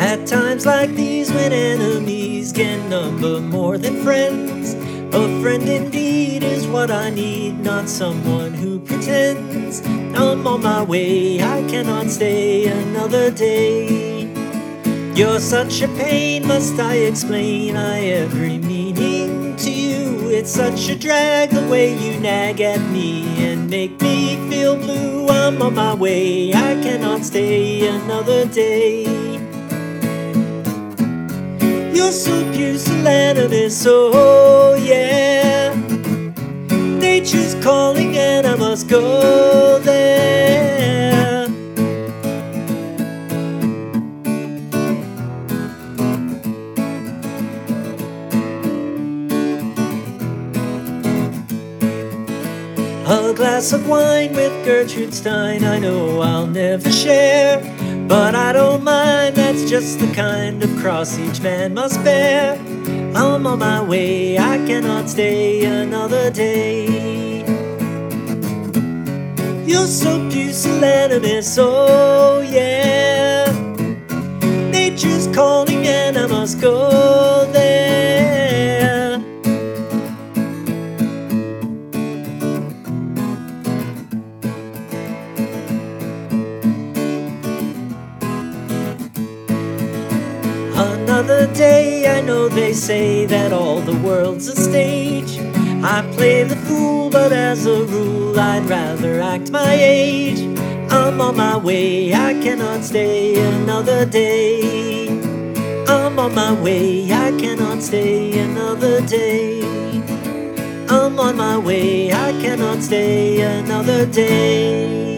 At times like these, when enemies can number more than friends, a friend indeed is what I need, not someone who pretends. I'm on my way, I cannot stay another day. You're such a pain, must I explain? I every meaning to you. It's such a drag the way you nag at me and make me feel blue. I'm on my way, I cannot stay another day. You're so pusillanimous, oh yeah. Nature's calling and I must go there. A glass of wine with Gertrude Stein, I know I'll never share. But I don't just the kind of cross each man must bear. I'm on my way, I cannot stay another day. You're so pusillanimous, oh yeah. Nature's calling and I must go Another day, I know they say that all the world's a stage. I play the fool, but as a rule, I'd rather act my age. I'm on my way, I cannot stay another day. I'm on my way, I cannot stay another day. I'm on my way, I cannot stay another day.